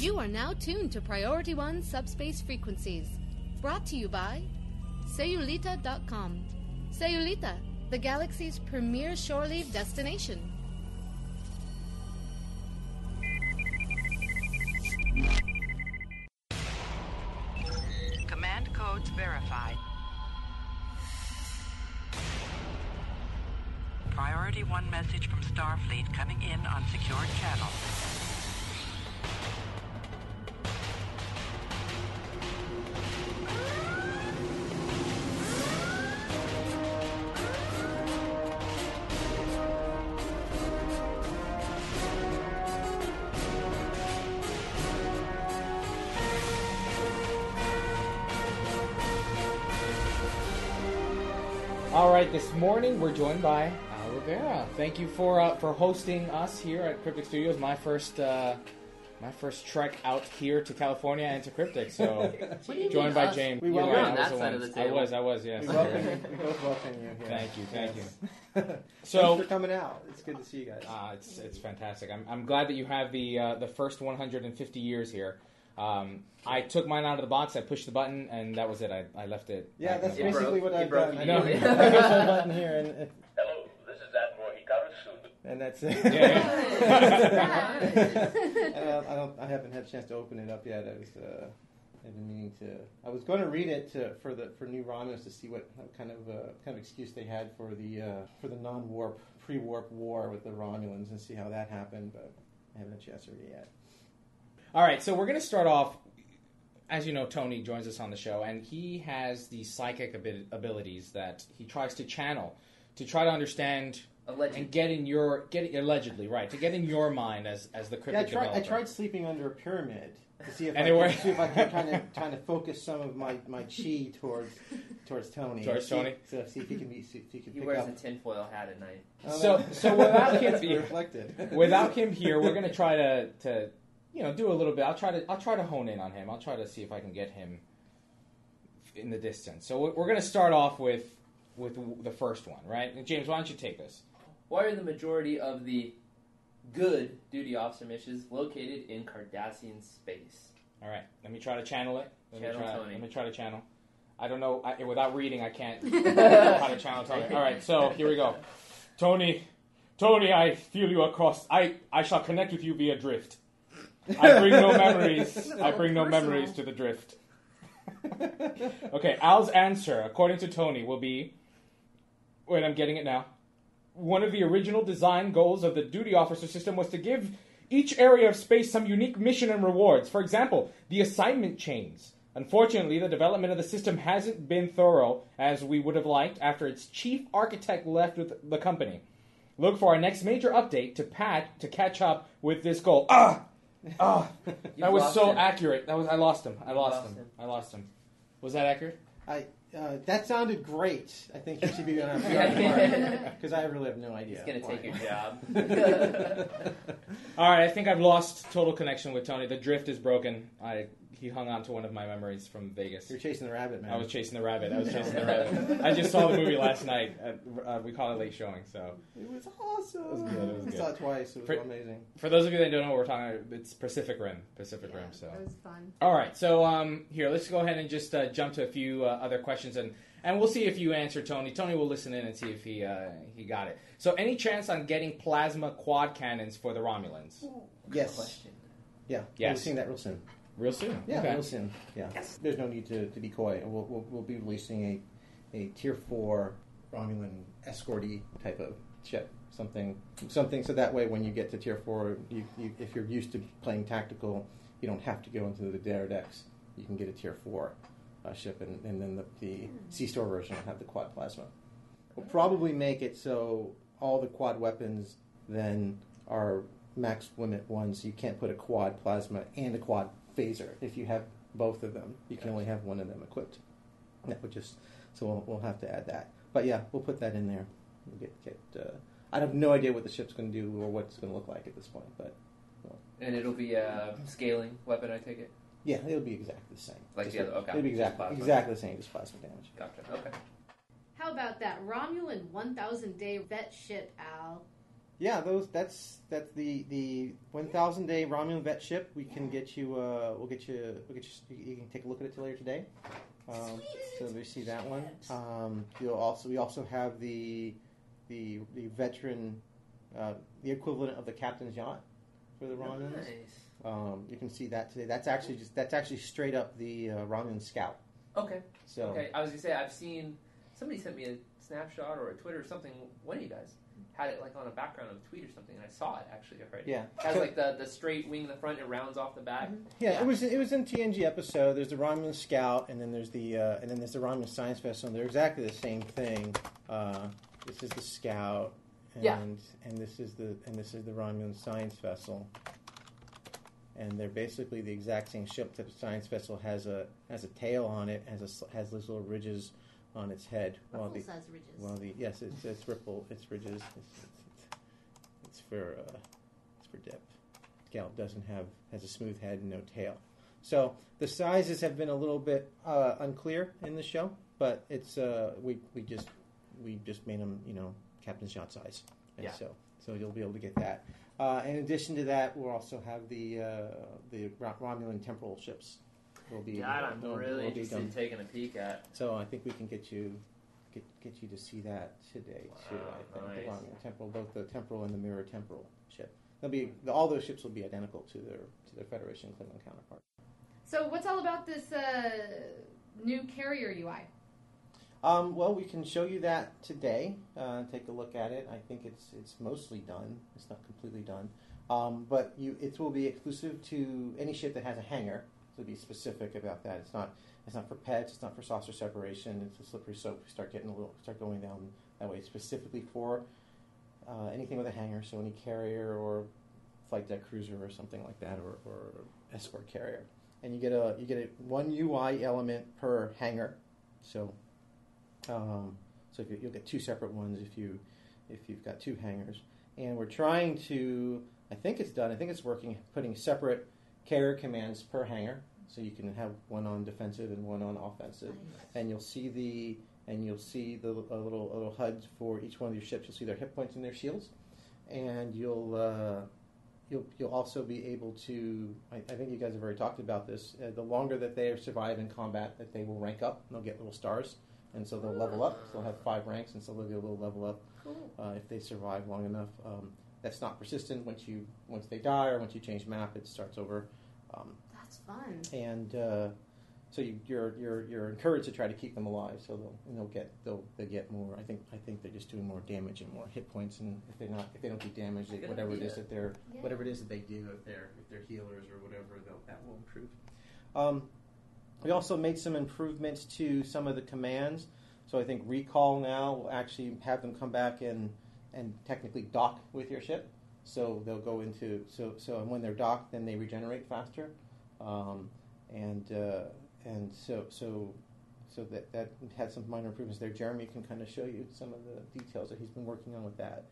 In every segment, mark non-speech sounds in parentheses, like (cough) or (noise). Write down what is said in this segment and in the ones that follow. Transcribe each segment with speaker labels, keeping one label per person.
Speaker 1: You are now tuned to Priority One subspace frequencies. Brought to you by Sayulita.com. Sayulita, the galaxy's premier shore leave destination.
Speaker 2: Command codes verified. Priority 1 message from Starfleet coming in on secured channel.
Speaker 3: Right, this morning we're joined by Al Rivera. Thank you for uh, for hosting us here at Cryptic Studios. My first uh, my first trek out here to California and to Cryptic. So (laughs) joined by James.
Speaker 4: We
Speaker 3: You're
Speaker 4: welcome-
Speaker 3: right, I
Speaker 4: on
Speaker 3: was
Speaker 5: that side of the
Speaker 3: I was. I was. Yes.
Speaker 4: We welcome you. We both welcome you. Here.
Speaker 3: Thank you. Thank you.
Speaker 4: you. (laughs)
Speaker 3: So-
Speaker 4: Thanks for coming out. It's good to see you guys.
Speaker 3: Uh, it's it's fantastic. I'm, I'm glad that you have the uh, the first 150 years here. Um, I took mine out of the box. I pushed the button, and that was it. I, I left it.
Speaker 4: yeah, that's
Speaker 3: the box.
Speaker 4: basically
Speaker 5: broke-
Speaker 4: what I've done. I
Speaker 5: immediately.
Speaker 4: know. I (laughs) push the button here, and, and,
Speaker 6: Hello, this is Admiral Hikaru Sulu.
Speaker 4: and that's it.
Speaker 3: Yeah.
Speaker 4: and (laughs) I, I don't. I haven't had a chance to open it up yet. I was. Uh, I've been meaning to. I was going to read it to, for the for New Romulus to see what kind of uh, kind of excuse they had for the uh, for the non-warp pre-warp war with the Romulans and see how that happened, but I haven't had a chance to read it yet.
Speaker 3: All right, so we're going to start off. As you know, Tony joins us on the show, and he has these psychic abi- abilities that he tries to channel to try to understand
Speaker 5: Alleged.
Speaker 3: and get in your get allegedly right to get in your mind as as the
Speaker 4: Yeah, I
Speaker 3: cryptic
Speaker 4: tried. I tried sleeping under a pyramid to see if
Speaker 3: And
Speaker 4: I could, see if I could kind of trying to focus some of my, my chi towards towards Tony.
Speaker 3: Towards
Speaker 4: see,
Speaker 3: Tony?
Speaker 4: So see if he can be see if he can
Speaker 5: He
Speaker 4: pick
Speaker 5: wears
Speaker 4: up.
Speaker 5: a tinfoil hat at night.
Speaker 4: Oh,
Speaker 3: So- so without (laughs) him-
Speaker 4: that's reflected.
Speaker 3: Without him here, we're going to try to to you know do a little bit. I'll try to I'll try to hone in on him. I'll try to see if I can get him in the distance. So we're- we're going to start off with with the first one, right? James, why don't you take this?
Speaker 5: Why are the majority of the good duty officer missions located in Cardassian space?
Speaker 3: All right, let me try to channel it. Let
Speaker 5: Channel
Speaker 3: me try.
Speaker 5: Tony.
Speaker 3: Let me try to channel. I don't know. I, without reading, I can't (laughs) know how to channel Tony. All right, so here we go. Tony, Tony, I feel you across. I I shall connect with you via drift. I bring no (laughs) memories. I bring no memories to the drift. (laughs) okay, Al's answer, according to Tony, will be. Wait, I'm getting it now. One of the original design goals of the duty officer system was to give each area of space some unique mission and rewards. For example, the assignment chains. Unfortunately, the development of the system hasn't been thorough as we would have liked after its chief architect left with the company. Look for our next major update to Pat to catch up with this goal. Ah, (laughs)
Speaker 5: You've
Speaker 3: that was so
Speaker 5: him.
Speaker 3: accurate. That was I lost him. I lost,
Speaker 5: lost
Speaker 3: him.
Speaker 5: him.
Speaker 3: I lost him. Was that accurate?
Speaker 4: I uh, that sounded great. I think you should be going
Speaker 5: Yeah.
Speaker 4: because I really have no idea.
Speaker 5: He's gonna take your job. (laughs) (laughs)
Speaker 3: All right, I think I've lost total connection with Tony. The drift is broken. I he hung on to one of my memories from Vegas.
Speaker 4: You're chasing the rabbit, man.
Speaker 3: I was chasing the rabbit. I was (laughs) chasing the rabbit. I just saw the movie last night. At, uh, we call it late showing. So
Speaker 4: It was awesome.
Speaker 3: It was good, it was
Speaker 4: I saw it twice. It was
Speaker 3: For-
Speaker 4: amazing.
Speaker 3: for those of you that don't know what we're talking about, it's Pacific Rim. Pacific Rim. So
Speaker 1: It was fun.
Speaker 3: all right. So um, here, let's go ahead and just uh, jump to a few uh, other questions and. And we'll see if you answer Tony. Tony will listen in and see if he uh, he got it. So, any chance on getting plasma quad cannons for the Romulans?
Speaker 4: Yes.
Speaker 5: Question.
Speaker 4: Yeah.
Speaker 3: Yes.
Speaker 4: We'll see that real soon.
Speaker 3: Real soon.
Speaker 4: Yeah,
Speaker 3: Okay.
Speaker 4: real soon. Yeah. There's no need to, to be coy. We'll, we'll, we'll be releasing a, a tier four Romulan escorty type of ship. Something, something. So that way, when you get to tier four, you, you, if you're used to playing tactical, you don't have to go into the D'deridex. You can get a tier four uh, ship, and, and then the, the C store version will have the quad plasma. We'll probably make it so all the quad weapons then are max limit ones. You can't put a quad plasma and a quad phaser. If you have both of them, you can only have one of them equipped. That would just so we'll, we'll have to add that. But yeah, we'll put that in there. We'll get get. Uh, I have no idea what the ship's going to do or what it's going to look like at this point, but
Speaker 5: And it'll be a scaling weapon, I take it.
Speaker 4: yeah, it'll be exactly the same.
Speaker 5: Like
Speaker 4: Just
Speaker 5: the other- okay.
Speaker 4: It'll be exactly exactly the same, just plasma damage.
Speaker 5: Gotcha. Okay.
Speaker 1: How about that Romulan 1000 day vet ship, Al?
Speaker 4: Yeah, those that's that's the the one thousand day Romulan vet ship. We can get you. Uh, we'll get you. We'll get you. You can take a look at it later today. Um, so we see that one. Um, you'll also we also have the the the veteran, uh, the equivalent of the captain's yacht for the Romulans.
Speaker 5: Nice.
Speaker 4: Um, you can see that today. That's actually just that's actually straight up the uh, Romulan scout.
Speaker 5: Okay.
Speaker 4: So
Speaker 5: Okay. I was gonna say I've seen somebody sent me a snapshot or a Twitter or something. One of you guys had it like on a background of a tweet or something, and I saw it actually already.
Speaker 4: yeah,
Speaker 5: It has like the, the straight wing in the front, it rounds off the back.
Speaker 4: Yeah,
Speaker 5: Yeah.
Speaker 4: it was it was in TNG episode. There's the Romulan Scout, and then there's the uh, and then there's the Romulan Science Vessel. And they're exactly the same thing. Uh, this is the Scout, and
Speaker 5: Yeah.
Speaker 4: and this is the and this is the Romulan Science Vessel. And they're basically the exact same ship. Except the Science Vessel has a has a tail on it, has a s- has these little ridges on its head. While the
Speaker 1: Full size ridges.
Speaker 4: well, the yes, it's, it's ripple, it's ridges. It's, it's, it's, it's for uh, it's for depth. Scout doesn't have has a smooth head and no tail. So the sizes have been a little bit uh, unclear in the show, but it's uh, we we just we just made them you know captain's yacht size, and
Speaker 5: Yeah.
Speaker 4: so so you'll be able to get that. Uh, in addition to that, we'll also have the uh, the Romulan temporal ships. Will be
Speaker 5: That I'm
Speaker 4: will-
Speaker 5: really
Speaker 4: will be
Speaker 5: interested
Speaker 4: done.
Speaker 5: in taking a peek at.
Speaker 4: So I think we can get you get get you to see that today too. I think the
Speaker 5: nice.
Speaker 4: Romulan temporal, both the temporal and the mirror temporal ship. They'll be all those ships will be identical to their to their Federation Klingon counterpart.
Speaker 7: So, what's all about this uh, new carrier UI?
Speaker 4: Um, well, we can show you that today. Uh, take a look at it. I think it's it's mostly done. It's not completely done, um, but you it will be exclusive to any ship that has a hangar. To be specific about that, it's not it's not for pets. It's not for saucer separation. It's a slippery slope. We start getting a little start going down that way. Specifically for uh, anything with a hanger, so any carrier or flight deck cruiser or something like that, or, or escort carrier. And you get a you get a one UI element per hanger. So um, so you, you'll get two separate ones if you if you've got two hangers. And we're trying to, I think it's done. I think it's working. Putting separate carrier commands per hangar, so you can have one on defensive and one on offensive. And you'll see the and you'll see the a little a little HUDs for each one of your ships. You'll see their hit points and their shields, and you'll. Uh, You'll, you'll also be able to. I, I think you guys have already talked about this. Uh, the longer that they survive in combat, that they will rank up. And they'll get little stars, and so they'll level up. So they'll have five ranks, and so they'll get a little level up
Speaker 7: Cool.
Speaker 4: uh, if they survive long enough. Um, that's not persistent. Once you once they die or once you change map, it starts over. Um,
Speaker 1: That's fun.
Speaker 4: and uh, so you, you're you're you're encouraged to try to keep them alive. So they'll and they'll get they'll they get more. I think I think they're just doing more damage and more hit points. And if they're not if they don't do damage, they, whatever it is
Speaker 5: idea.
Speaker 4: that they're
Speaker 1: Yeah.
Speaker 4: whatever it is that they do, if they're if they're healers or whatever, they'll, that will improve. Um, we also made some improvements to some of the commands. So I think recall now will actually have them come back and and technically dock with your ship. So they'll go into so so and when they're docked, then they regenerate faster, um, and uh, and so so so that that had some minor improvements there. Jeremy can kind of show you some of the details that he's been working on with that.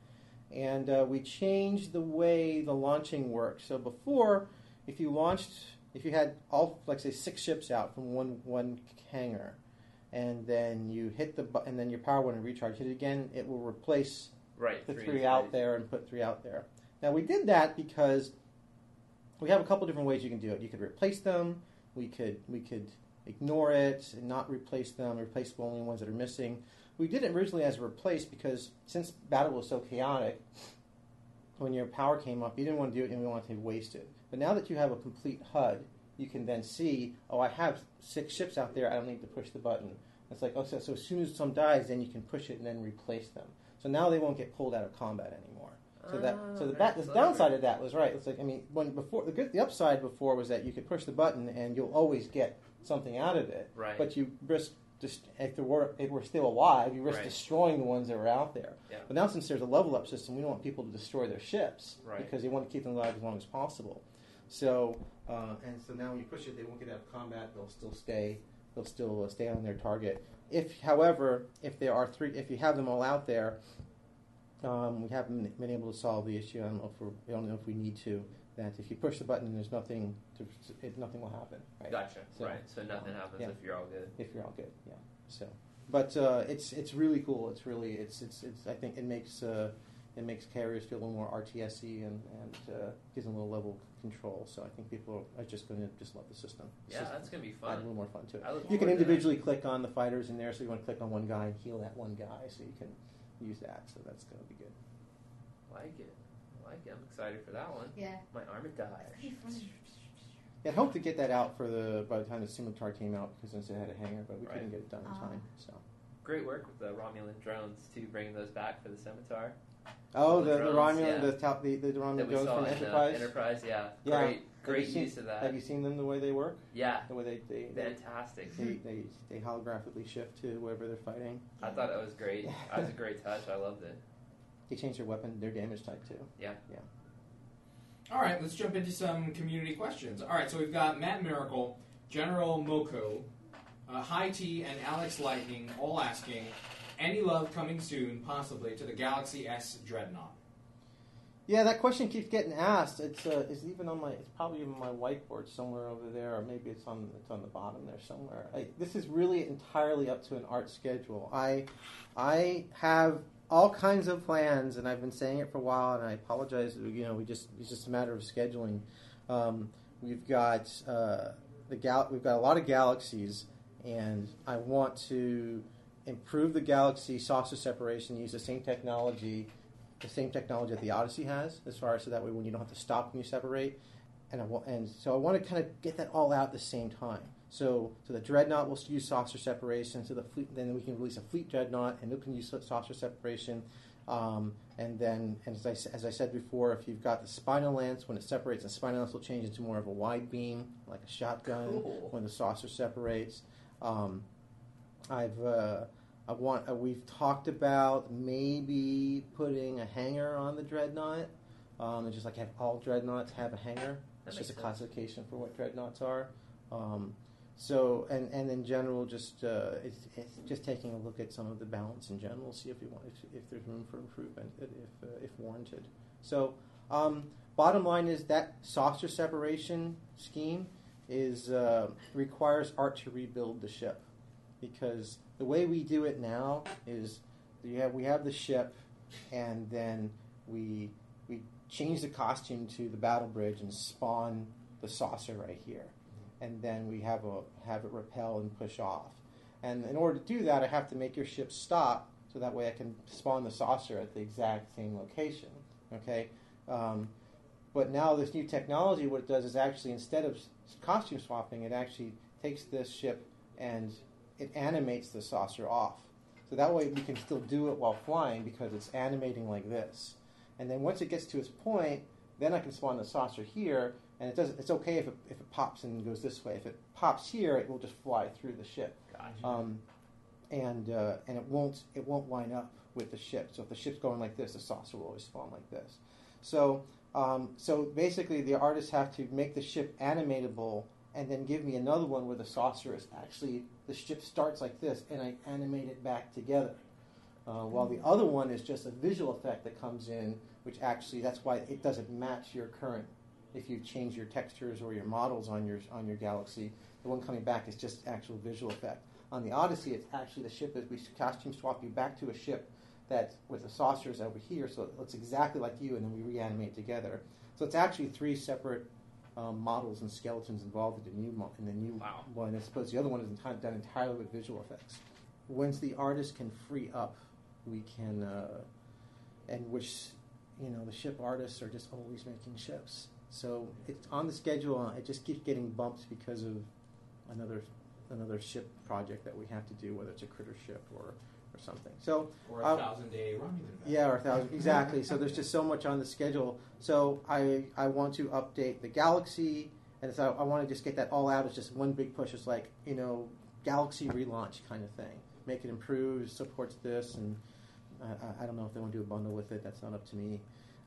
Speaker 4: And uh, we changed the way the launching works. So before, if you launched, if you had all, like say, six ships out from one one hangar, and then you hit the bu- and then your power went and recharge, hit it again, it will replace
Speaker 5: Right.
Speaker 4: the
Speaker 5: three
Speaker 4: three, out there and put three out there. Now we did that because we have a couple different ways you can do it. You could replace them. We could we could ignore it and not replace them. Replace the only ones that are missing. We did it originally as a replace because since battle was so chaotic, when your power came up, you didn't want to do it and we wanted to waste it. But now that you have a complete HUD, you can then see, oh, I have six ships out there. I don't need to push the button. It's like, oh, so, so as soon as some dies, then you can push it and then replace them. So now they won't get pulled out of combat anymore. So that so the,
Speaker 5: Ah,
Speaker 4: ba-
Speaker 5: very
Speaker 4: the downside of that was right. It's like I mean, when before the good, the upside before was that you could push the button and you'll always get something out of it.
Speaker 5: Right.
Speaker 4: But you risk just if they were if we're still alive, you risk
Speaker 5: Right.
Speaker 4: destroying the ones that were out there.
Speaker 5: Yeah.
Speaker 4: But now since there's a level up system, we don't want people to destroy their ships
Speaker 5: Right.
Speaker 4: because they want to keep them alive as long as possible. So uh, and so now when you push it, they won't get out of combat. They'll still stay. They'll still uh, stay on their target. If, however, if there are three, if you have them all out there, um, we haven't been able to solve the issue. I don't know if we're, we don't know if we need to. That if you push the button and there's nothing, to, it, nothing will happen. Right?
Speaker 5: Gotcha.
Speaker 4: So-
Speaker 5: right. So nothing happens
Speaker 4: Yeah.
Speaker 5: if you're all good.
Speaker 4: If you're all good, yeah. So, but uh, it's it's really cool. It's really it's it's it's. I think it makes uh, it makes carriers feel a little more RTSy and, and uh, gives them a little level of control. So I think people are just going to just love the system. It's
Speaker 5: Yeah,
Speaker 4: just
Speaker 5: that's gonna be
Speaker 4: add a
Speaker 5: fun.
Speaker 4: little more fun to it. You can
Speaker 5: to
Speaker 4: individually click on the fighters in there, so you want to click on one guy and heal that one guy, so you can use that. So that's going to be good.
Speaker 5: Like it. I like it. I'm excited for that one.
Speaker 7: Yeah.
Speaker 5: My Armitage.
Speaker 7: It's gonna be fun.
Speaker 4: I hope to get that out for the by the time the Scimitar came out because since it had a hanger, but we
Speaker 5: Right.
Speaker 4: couldn't get it done in
Speaker 7: Ah.
Speaker 4: time. So.
Speaker 5: Great work with the Romulan drones too, bringing those back for the Scimitar.
Speaker 4: Oh,
Speaker 5: The
Speaker 4: the, the Romulan,
Speaker 5: yeah.
Speaker 4: the top, the, the Romulan
Speaker 5: that
Speaker 4: drones from Enterprise.
Speaker 5: Uh, Enterprise, yeah.
Speaker 4: Yeah.
Speaker 5: Great,
Speaker 4: Have
Speaker 5: great
Speaker 4: you seen-
Speaker 5: use of that.
Speaker 4: Have you seen them the way they work?
Speaker 5: yeah,
Speaker 4: The way they they they,
Speaker 5: fantastic.
Speaker 4: they, they, they holographically shift to wherever they're fighting.
Speaker 5: I thought that was great. (laughs) That was a great touch. I loved it.
Speaker 4: They change their weapon, their damage type too. Yeah. Yeah.
Speaker 8: All right, let's jump into some community questions. All right, so we've got Matt Miracle, General Moko, uh, High T, and Alex Lightning all asking, any love coming soon, possibly, to the Galaxy-X Dreadnought?
Speaker 4: Yeah, that question keeps getting asked. It's uh, it's even on my it's probably on my whiteboard somewhere over there, or maybe it's on it's on the bottom there somewhere. I, this is really entirely up to an art schedule. I I have all kinds of plans, and I've been saying it for a while, and I apologize. You know, we just it's just a matter of scheduling. Um, we've got uh, the gal- we've got a lot of galaxies, and I want to improve the galaxy saucer separation, use the same technology the same technology that the Odyssey has, as far as so that way when you don't have to stop when you separate, and I wa- and so I want to kind of get that all out at the same time. So so the dreadnought will use saucer separation. So the fleet, then we can release a fleet dreadnought, and it can use saucer separation. Um, and then, and as I, as I said before, if you've got the spinal lance, when it separates, the spinal lance will change into more of a wide beam, like a shotgun,
Speaker 5: Cool.
Speaker 4: when the saucer separates. Um, I've uh, I want. Uh, we've talked about maybe putting a hanger on the dreadnought, um, and just like have all dreadnoughts have a hanger. It's just a
Speaker 5: sense.
Speaker 4: classification for what dreadnoughts are. Um, so, and, and in general, just uh, it's, it's just taking a look at some of the balance in general, see if you want if, if there's room for improvement, if uh, if warranted. So, um, bottom line is that saucer separation scheme is uh, requires art to rebuild the ship because the way we do it now is have we have the ship and then we we change the costume to the battle bridge and spawn the saucer right here. And then we have a have it repel and push off. And in order to do that I have to make your ship stop so that way I can spawn the saucer at the exact same location okay? Um, but now this new technology what it does is actually instead of costume swapping it actually takes this ship and it animates the saucer off. So that way we can still do it while flying because it's animating like this. And then once it gets to its point, then I can spawn the saucer here, and it does. It's okay if it, if it pops and goes this way. If it pops here, it will just fly through the ship,
Speaker 5: Gotcha.
Speaker 4: um, and uh, and it won't it won't line up with the ship. So if the ship's going like this, the saucer will always spawn like this. So um, so basically, the artists have to make the ship animatable and then give me another one where the saucer is actually the ship starts like this and I animate it back together. Uh, while the other one is just a visual effect that comes in, which actually that's why it doesn't match your current. If you change your textures or your models on your on your Galaxy, the one coming back is just actual visual effect. On the Odyssey, it's actually the ship that we costume swap you back to a ship that with the saucers over here, so it looks exactly like you, and then we reanimate together. So it's actually three separate um, models and skeletons involved in the new mo- in the new
Speaker 5: Wow.
Speaker 4: one. I suppose the other one is enti- done entirely with visual effects. Once the artist can free up, we can, uh, and which you know the ship artists are just always making ships. So it's on the schedule. uh, It just keeps getting bumped because of another another ship project that we have to do, whether it's a critter ship or or something. So
Speaker 8: Or a
Speaker 4: Uh,
Speaker 8: thousand day Romulan event?
Speaker 4: yeah, or a thousand exactly. So there's just so much on the schedule. So I I want to update the Galaxy, and so I want to just get that all out. It's just one big push. It's like you know Galaxy relaunch kind of thing. Make it improve, supports this, and I, I- I don't know if they want to do a bundle with it. That's not up to me.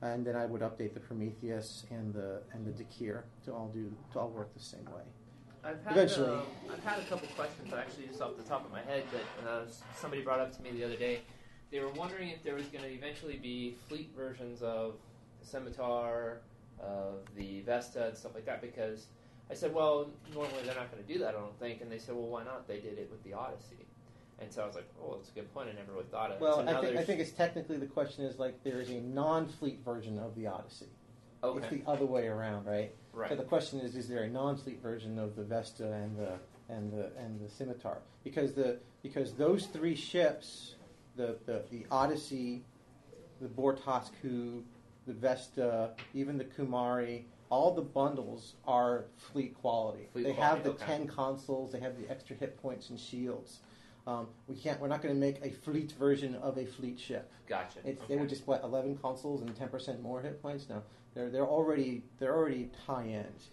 Speaker 4: And then I would update the Prometheus and the and the Dakhur to all do to all work the same way.
Speaker 5: I've had,
Speaker 4: Eventually.
Speaker 5: um, I've had a couple questions actually just off the top of my head that uh, somebody brought up to me the other day. They were wondering if there was going to eventually be fleet versions of the Scimitar, of the Vesta, and stuff like that. Because I said, well, normally they're not going to do that, I don't think. And they said, well, why not? They did it with the Odyssey. And so I was like, oh, that's a good point. I never really thought of it.
Speaker 4: Well,
Speaker 5: so
Speaker 4: I think, I think it's technically the question is like there is a non-fleet version of the Odyssey.
Speaker 5: okay,
Speaker 4: It's the other way around, right?
Speaker 5: Right.
Speaker 4: So the question is, is there a non-fleet version of the Vesta and the and the and the Scimitar? Because the because those three ships, the the, the Odyssey, the Bortasqu', the Vesta, even the Kumari, all the bundles are fleet quality.
Speaker 5: Fleet
Speaker 4: they
Speaker 5: quality,
Speaker 4: have the
Speaker 5: okay.
Speaker 4: ten consoles. They have the extra hit points and shields. Um, we can't. We're not going to make a fleet version of a fleet ship.
Speaker 5: Gotcha.
Speaker 4: It's,
Speaker 5: okay.
Speaker 4: They would just what eleven consoles and ten percent more hit points. No, they're they're already they're already high end.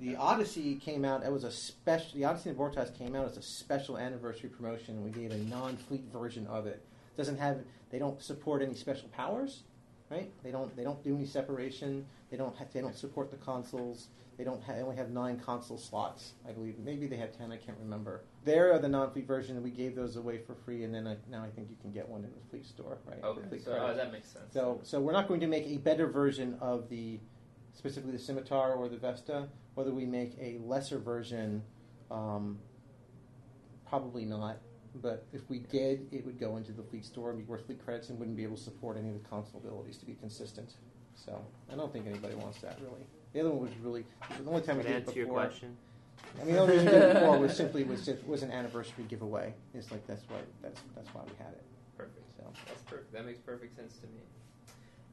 Speaker 4: The Odyssey came out. It was a special. The Odyssey and Vortex came out as a special anniversary promotion, and we gave a non-fleet version of it. Doesn't have. They don't support any special powers, right? They don't. They don't do any separation. They don't. Have, they don't support the consoles. They don't. Ha- they only have nine console slots, I believe. Maybe they have ten. I can't remember. They're the non-fleet version, we gave those away for free. And then I, now I think you can get one in the fleet store, right?
Speaker 5: Okay,
Speaker 4: fleet
Speaker 5: so oh, that makes sense.
Speaker 4: So, so we're not going to make a better version of the, specifically the Scimitar or the Vesta. Whether we make a lesser version, um, probably not. But if we did, it would go into the fleet store and be worth fleet credits and wouldn't be able to support any of the console abilities to be consistent. So I don't think anybody wants that really. The other one was really the only time we
Speaker 5: Can I
Speaker 4: did it
Speaker 5: answer your
Speaker 4: before.
Speaker 5: question?
Speaker 4: I mean, the only reason we did it before was (laughs) simply was just, was an anniversary giveaway. It's like that's why that's that's why we had it.
Speaker 5: Perfect.
Speaker 4: So.
Speaker 5: That's perfect. That makes perfect sense to me.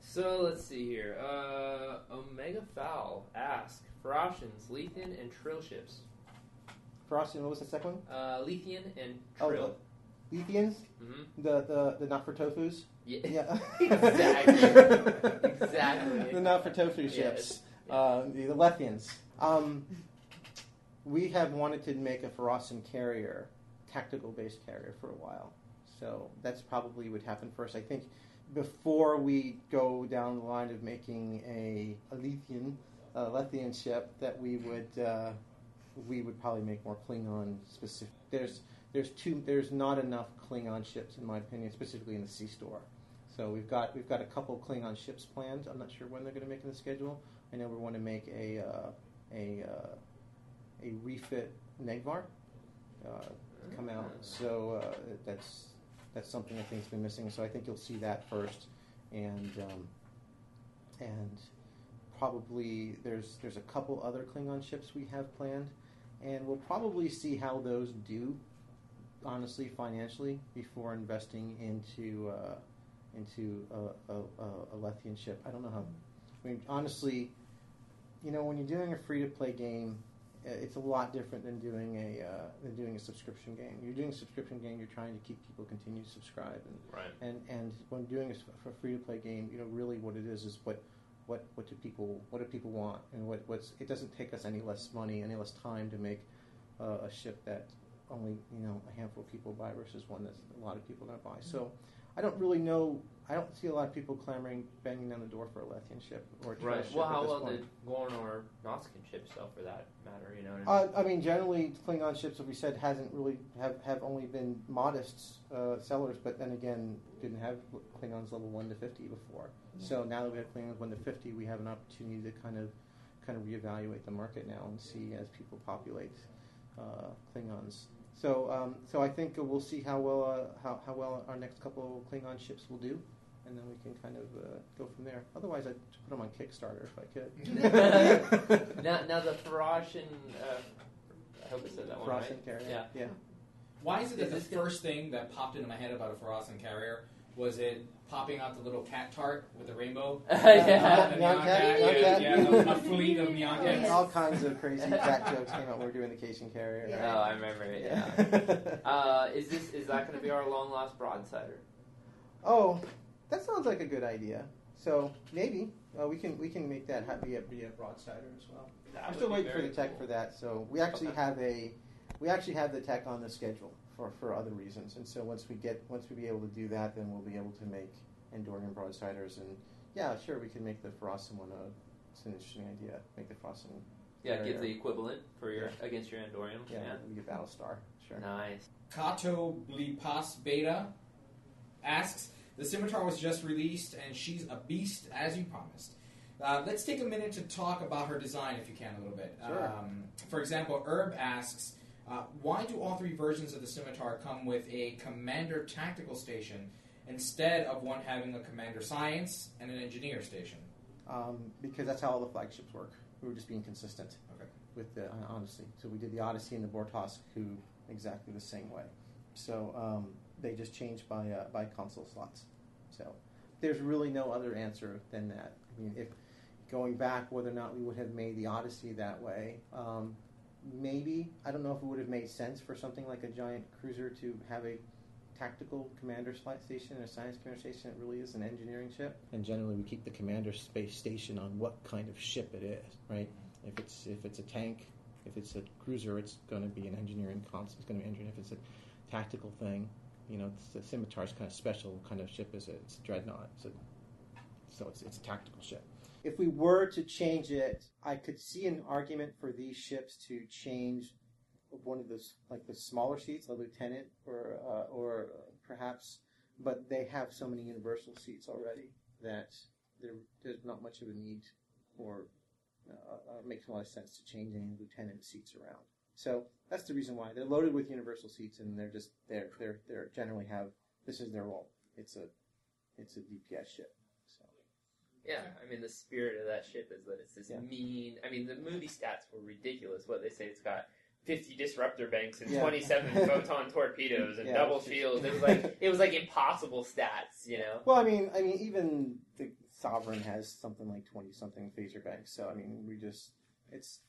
Speaker 5: So let's see here. Uh, Omega Fowl asks Ferasans, Lethean, and Trill ships.
Speaker 4: Frosty, what was the second one?
Speaker 5: Uh, Lethean and
Speaker 4: Oh,
Speaker 5: Trill.
Speaker 4: Letheans,
Speaker 5: hmm
Speaker 4: the the the not for tofus.
Speaker 5: Yeah.
Speaker 4: Yeah, (laughs) (laughs)
Speaker 5: Exactly. Exactly.
Speaker 4: the not for tofu
Speaker 5: Yes.
Speaker 4: ships. Uh, the, the Letheans. Um, we have wanted to make a Ferasan carrier, tactical based carrier for a while. So that's probably would happen first. I think before we go down the line of making a, a Lethean, a Lethean ship, that we would uh, we would probably make more Klingon specific. There's there's two there's not enough Klingon ships in my opinion, specifically in the C Store. So we've got we've got a couple Klingon ships planned. I'm not sure when they're going to make in the schedule. I know we want to make a uh, a uh, a refit Negh'Var uh, come out. So uh, that's that's something I think has been missing. So I think you'll see that first, and um, and probably there's there's a couple other Klingon ships we have planned, and we'll probably see how those do, honestly, financially, before investing into uh, into a, a, a, a Lethean ship. I don't know how. I mean, honestly, you know, when you're doing a free to play game, it's a lot different than doing a uh, than doing a subscription game. You're doing a subscription game. You're trying to keep people continue to subscribe, and
Speaker 5: Right.
Speaker 4: and and when doing a, free to play game, you know, really what it is is what what what do people what do people want, and what what's it doesn't take us any less money, any less time to make uh, a ship that only you know a handful of people buy versus one that a lot of people don't buy. So I don't really know. I don't see a lot of people clamoring, banging down the door for a Lethean ship or a
Speaker 5: Right.
Speaker 4: ship
Speaker 5: Well, how well did Gorn or Nausicaan ships sell for that matter? You know I mean?
Speaker 4: Uh, I mean, generally, Klingon ships, as we said, hasn't really have, have only been modest uh, sellers, but then again, didn't have Klingons level one to fifty before. So now that we have Klingons one to fifty, we have an opportunity to kind of kind of reevaluate the market now and see as people populate uh, Klingons. So um, so I think we'll see how well uh, how, how well our next couple Klingon ships will do. And then we can kind of uh, go from there. Otherwise, I'd put them on Kickstarter if I could. (laughs)
Speaker 5: now, now the Ferasan. Uh, I hope I said that one right.
Speaker 4: Frozen carrier.
Speaker 5: Yeah.
Speaker 4: yeah.
Speaker 8: Why is it that
Speaker 5: Is
Speaker 8: the first thing that popped into my head about a Ferasan carrier was it popping out the little cat tart with the rainbow? (laughs)
Speaker 5: Yeah.
Speaker 8: The neon
Speaker 4: cat,
Speaker 8: cat, yeah, yeah, a, a fleet of neon cats.
Speaker 4: all kinds of crazy cat jokes came out when we were doing the Caitian carrier.
Speaker 5: Oh,
Speaker 4: right?
Speaker 5: I remember it. Yeah. uh, is this is that going to be our long lost broadsider?
Speaker 4: oh, that sounds like a good idea. So maybe uh, we can we can make that ha- be a, be a broadsider as well.
Speaker 5: That
Speaker 4: I'm still waiting for the tech
Speaker 5: cool.
Speaker 4: for that. So we actually
Speaker 5: Okay.
Speaker 4: have a we actually have the tech on the schedule for, for other reasons. And so once we get once we be able to do that, then we'll be able to make Andorian broadsiders. And yeah, sure, we can make the Ferasan one. A, it's an interesting idea. Make the Ferasan.
Speaker 5: Yeah, give the equivalent for your against your Andorian.
Speaker 4: yeah,
Speaker 5: Yeah.
Speaker 4: it'll be a Battlestar. Sure.
Speaker 5: Nice.
Speaker 8: Kato Blipas Beta asks, the Scimitar was just released and she's a beast as you promised. Uh, let's take a minute to talk about her design if you can a little bit.
Speaker 4: Sure.
Speaker 8: Um, for example, Herb asks, Uh, why do all three versions of the Scimitar come with a Commander Tactical Station instead of one having a Commander Science and an Engineer Station?
Speaker 4: Um, because that's how all the flagships work. We were just being consistent
Speaker 8: Okay.
Speaker 4: with the uh, honestly. So we did the Odyssey and the Bortasqu', who exactly the same way. So um, they just changed by uh, by console slots. So there's really no other answer than that. I mean, if going back, whether or not we would have made the Odyssey that way, um, maybe I don't know if it would have made sense for something like a giant cruiser to have a tactical commander station or a science commander station. It really is an engineering ship, and generally we keep the commander space station on what kind of ship it is, right? If it's if it's a tank, if it's a cruiser, it's going to be an engineering console. It's going to be engineering. If it's a tactical thing, you know, the scimitar's kind of special kind of ship is it? It's a dreadnought. It's a, so it's, it's a tactical ship. If we were to change it, I could see an argument for these ships to change one of those, like the smaller seats, a lieutenant, or uh, or perhaps, but they have so many universal seats already that there, there's not much of a need or uh, uh, it makes a lot of sense to change any lieutenant seats around. So that's the reason why they're loaded with universal seats, and they're just they're they're they're generally have this is their role. It's a it's a DPS ship.
Speaker 5: Yeah, I mean the spirit of that ship is that it's this
Speaker 4: Yeah.
Speaker 5: mean. I mean the movie stats were ridiculous. What they say it's got. 50 disruptor banks and
Speaker 4: Yeah.
Speaker 5: 27 (laughs) photon torpedoes and
Speaker 4: Yeah,
Speaker 5: double shields. It was (laughs) like it was like impossible stats, you know.
Speaker 4: well, I mean, I mean, even the Sovereign has something like twenty something phaser banks. So I mean, we just it's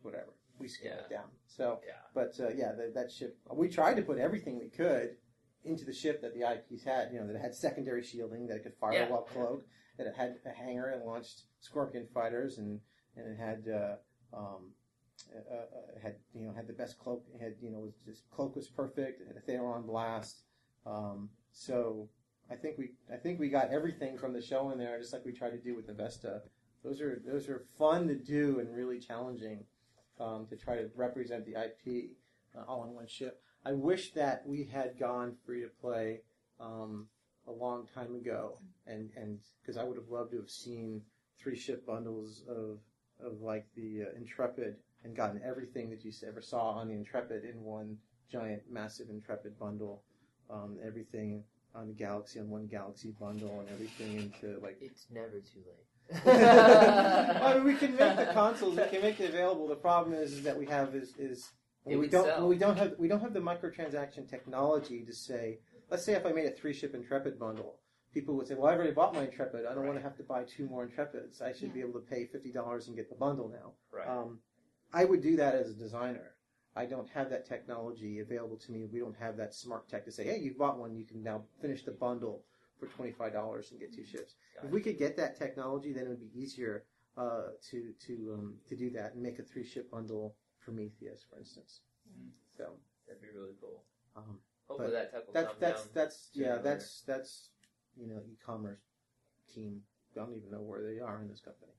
Speaker 4: whatever we scale it down. So
Speaker 5: Yeah.
Speaker 4: But uh, yeah, that, that ship. We tried to put everything we could into the ship that the eyepiece had. You know, that it had secondary shielding, that it could fire
Speaker 5: Yeah.
Speaker 4: That it had a hangar and launched Scorpion fighters, and and it had. Uh, um, uh, uh, had you know had the best cloak. It had you know was just cloak was perfect. It had a Thalaron blast. Um, so I think we I think we got everything from the show in there, just like we tried to do with the Vesta. Those are those are fun to do and really challenging um, to try to represent the IP uh, all in one ship. I wish that we had gone free to play um, a long time ago, and and because I would have loved to have seen three ship bundles of of like the uh, Intrepid and gotten everything that you ever saw on the Intrepid in one giant, massive Intrepid bundle. Um, everything on the Galaxy on one Galaxy bundle, and everything into like
Speaker 5: It's never too late. (laughs)
Speaker 4: I mean, we can make the consoles. We can make it available. The problem is, is that we have is is
Speaker 5: It
Speaker 4: we don't
Speaker 5: sell.
Speaker 4: we don't have we don't have the microtransaction technology to say. Let's say if I made a three ship Intrepid bundle, people would say, "Well, I've already bought my Intrepid. I don't want to have to buy two more Intrepids. I should be able to pay fifty dollars and get the bundle now."
Speaker 5: Right.
Speaker 4: Um, I would do that as a designer. I don't have that technology available to me. We don't have that smart tech to say, "Hey, you've bought one. You can now finish the bundle for twenty five dollars and get two ships." If we could get that technology, then it would be easier uh, to to um, to do that and make a three ship bundle for Prometheus, for instance. So
Speaker 5: That'd be really cool.
Speaker 4: um,
Speaker 5: Hopefully
Speaker 4: But
Speaker 5: that tech
Speaker 4: that's
Speaker 5: come
Speaker 4: that's
Speaker 5: down.
Speaker 4: that's yeah that's that's you know e-commerce team. I don't even know where they are in this company.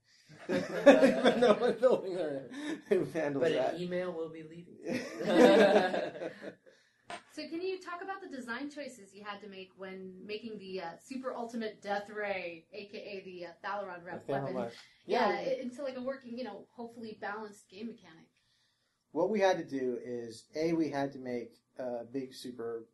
Speaker 4: I don't know what building they're in.
Speaker 5: But
Speaker 4: that?
Speaker 5: an email will be leaving. (laughs)
Speaker 7: So can you talk about the design choices you had to make when making the uh, super ultimate death ray, aka the uh, Thalaron rep
Speaker 4: The
Speaker 7: weapon?
Speaker 4: Thermalite.
Speaker 7: Yeah,
Speaker 4: Yeah.
Speaker 7: i- into like a working, you know, hopefully balanced game mechanic.
Speaker 4: What we had to do is a we had to make a big super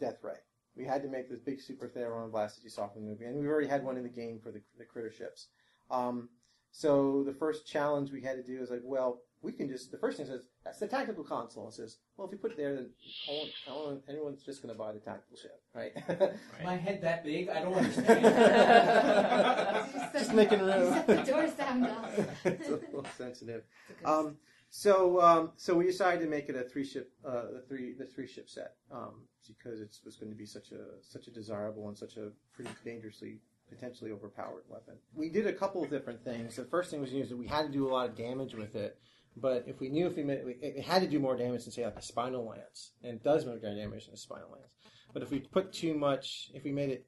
Speaker 4: death ray. We had to make this big super Thalaron blast that you saw from the movie, and we've already had one in the game for the, the critter ships. Um, so the first challenge we had to do is like, well, we can just. The first thing says that's the tactical console. It says, well, if you put it there, then no one- no one- anyone's just going to buy the tactical ship, right?
Speaker 8: Is (laughs) my head that big? I don't (laughs) understand.
Speaker 4: just making room.
Speaker 7: Set the doors down, Gus. (laughs)
Speaker 4: it's a little sensitive. Um, so um, so we decided to make it a three ship uh, the three the three ship set um, because it was going to be such a such a desirable and such a pretty dangerously potentially overpowered weapon. We did a couple of different things. The first thing was used that we had to do a lot of damage with it. But if we knew if we made, it it had to do more damage than say like a spinal lance, and it does more damage than a spinal lance. But if we put too much, if we made it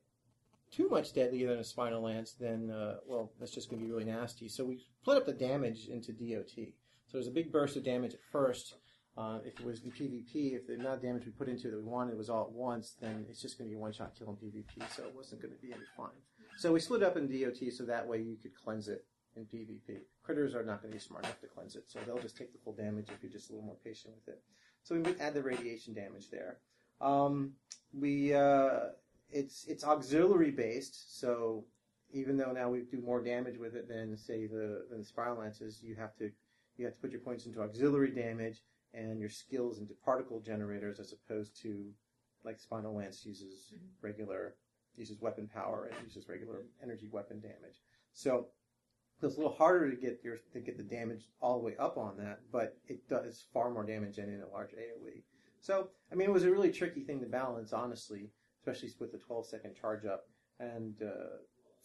Speaker 4: too much deadlier than a spinal lance, then uh, well, that's just going to be really nasty. So we split up the damage into DOT. So there's a big burst of damage at first. Uh, if it was the PvP, if the amount of damage we put into it that we wanted was all at once, then it's just going to be one shot kill in PvP. So it wasn't going to be any fun. So we split up in DOT so that way you could cleanse it in PvP. Critters are not going to be smart enough to cleanse it, so they'll just take the full damage if you're just a little more patient with it. So we would add the radiation damage there. Um, we uh, it's it's auxiliary based, so even though now we do more damage with it than say the than the spiral lances, you have to you have to put your points into auxiliary damage and your skills into particle generators as opposed to like spinal lance uses regular uses weapon power and uses regular energy weapon damage. So it's a little harder to get your to get the damage all the way up on that, but it does far more damage than in a large AOE. So I mean, it was a really tricky thing to balance, honestly, especially with the 12 second charge up. And uh,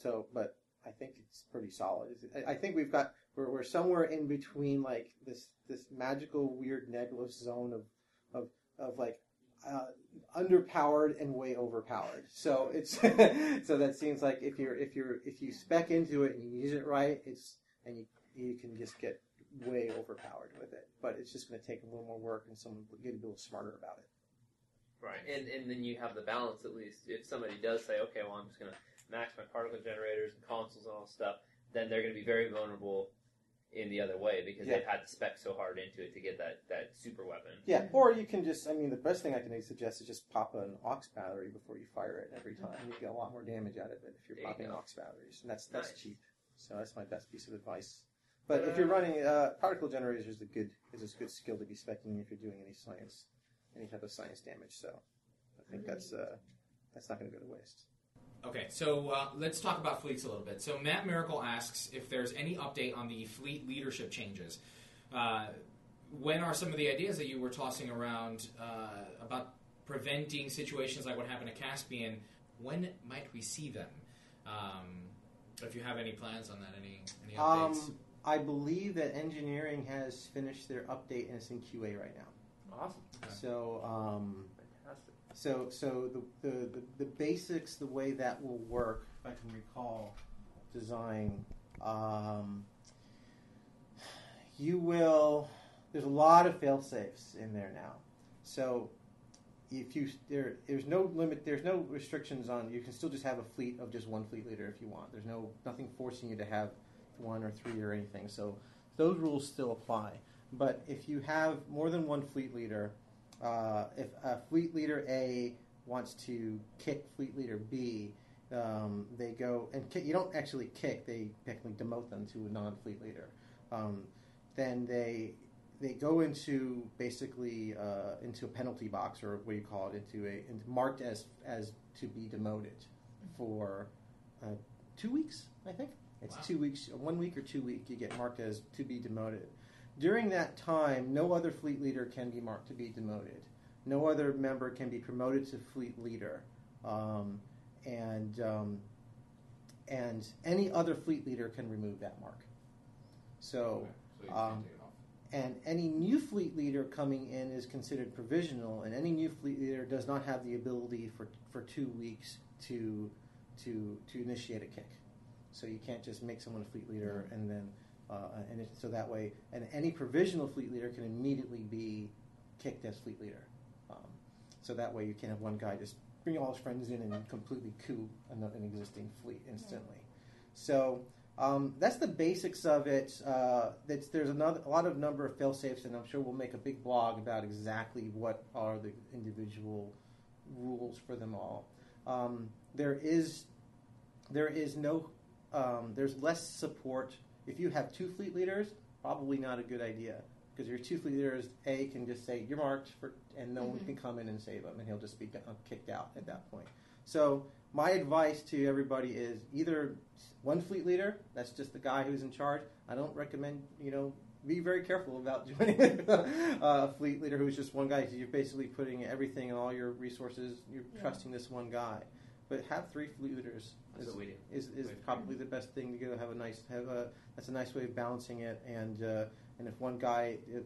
Speaker 4: so, but I think it's pretty solid. I I think we've got we're, we're somewhere in between like this this magical weird nebulous zone of of of like uh, underpowered and way overpowered. So it's (laughs) so that seems like if you're if you're if you spec into it and you use it right, it's and you you can just get way overpowered with it. But it's just going to take a little more work and someone get a little smarter about it.
Speaker 5: Right, and and then you have the balance at least. If somebody does say, okay, well, I'm just going to max my particle generators and consoles and all this stuff, then they're going to be very vulnerable in the other way because
Speaker 4: Yeah.
Speaker 5: they've had to spec so hard into it to get that that super weapon.
Speaker 4: Yeah, or you can just, I mean, the best thing I can suggest is just pop an aux battery before you fire it every time. You get a lot more damage out of it if you're
Speaker 5: There
Speaker 4: popping
Speaker 5: go.
Speaker 4: aux batteries. And that's that's
Speaker 5: Nice.
Speaker 4: cheap. So that's my best piece of advice. But if you're running, uh, particle generators is a good, is a good skill to be specing if you're doing any science, any type of science damage. So I think that's, uh, that's not going to go to waste.
Speaker 8: Okay, so uh, let's talk about fleets a little bit. So Matt Miracle asks if there's any update on the fleet leadership changes. Uh, when are some of the ideas that you were tossing around uh, about preventing situations like what happened at Caspian? When might we see them? Um, if you have any plans on that, any any updates?
Speaker 4: Um, I believe that engineering has finished their update and it's in QA right now.
Speaker 5: Awesome,
Speaker 4: So, um,
Speaker 5: fantastic.
Speaker 4: So, so the, the, the, the basics, the way that will work, if I can recall, design, um, you will. There's a lot of fail safes in there now. So, if you there, there's no limit, there's no restrictions on. You can still just have a fleet of just one fleet leader if you want. There's no nothing forcing you to have one or three or anything. So, those rules still apply. But if you have more than one fleet leader, uh, if a fleet leader A wants to kick fleet leader B, um, they go and kick, you don't actually kick; they technically demote them to a non-fleet leader. Um, then they they go into basically uh, into a penalty box or what do you call it into a into marked as as to be demoted for uh, two weeks. I think it's
Speaker 8: Wow.
Speaker 4: two weeks, one week or two week. You get marked as to be demoted. During that time, no other fleet leader can be marked to be demoted. No other member can be promoted to fleet leader, um, and um, and any other fleet leader can remove that mark. So,
Speaker 8: so
Speaker 4: um,
Speaker 8: can't take it off.
Speaker 4: and any new fleet leader coming in is considered provisional, and any new fleet leader does not have the ability for, for two weeks to to to initiate a kick. So you can't just make someone a fleet leader and then and it, so that way, and any provisional fleet leader can immediately be kicked as fleet leader. Um, so that way, you can have one guy just bring all his friends in and completely coup an, an existing fleet instantly. So um, that's the basics of it. Uh, there's another, a lot of number of fail safes, and I'm sure we'll make a big blog about exactly what are the individual rules for them all. Um, there is there is no um, there's less support if you have two fleet leaders. Probably not a good idea because your two fleet leaders a can just say you're marked for, and no one mm-hmm. can come in and save him, and he'll just be kicked out at that point. So my advice to everybody is either one fleet leader, that's just the guy who's in charge. I don't recommend, you know, be very careful about (laughs) joining a fleet leader who's just one guy because you're basically putting everything and all your resources, you're
Speaker 7: Yeah.
Speaker 4: trusting this one guy. But have three fleet leaders
Speaker 5: That's
Speaker 4: is,
Speaker 5: we do.
Speaker 4: is, is
Speaker 8: We
Speaker 4: probably the best thing to go. Have a nice have a that's a nice way of balancing it. And uh, and if one guy uh,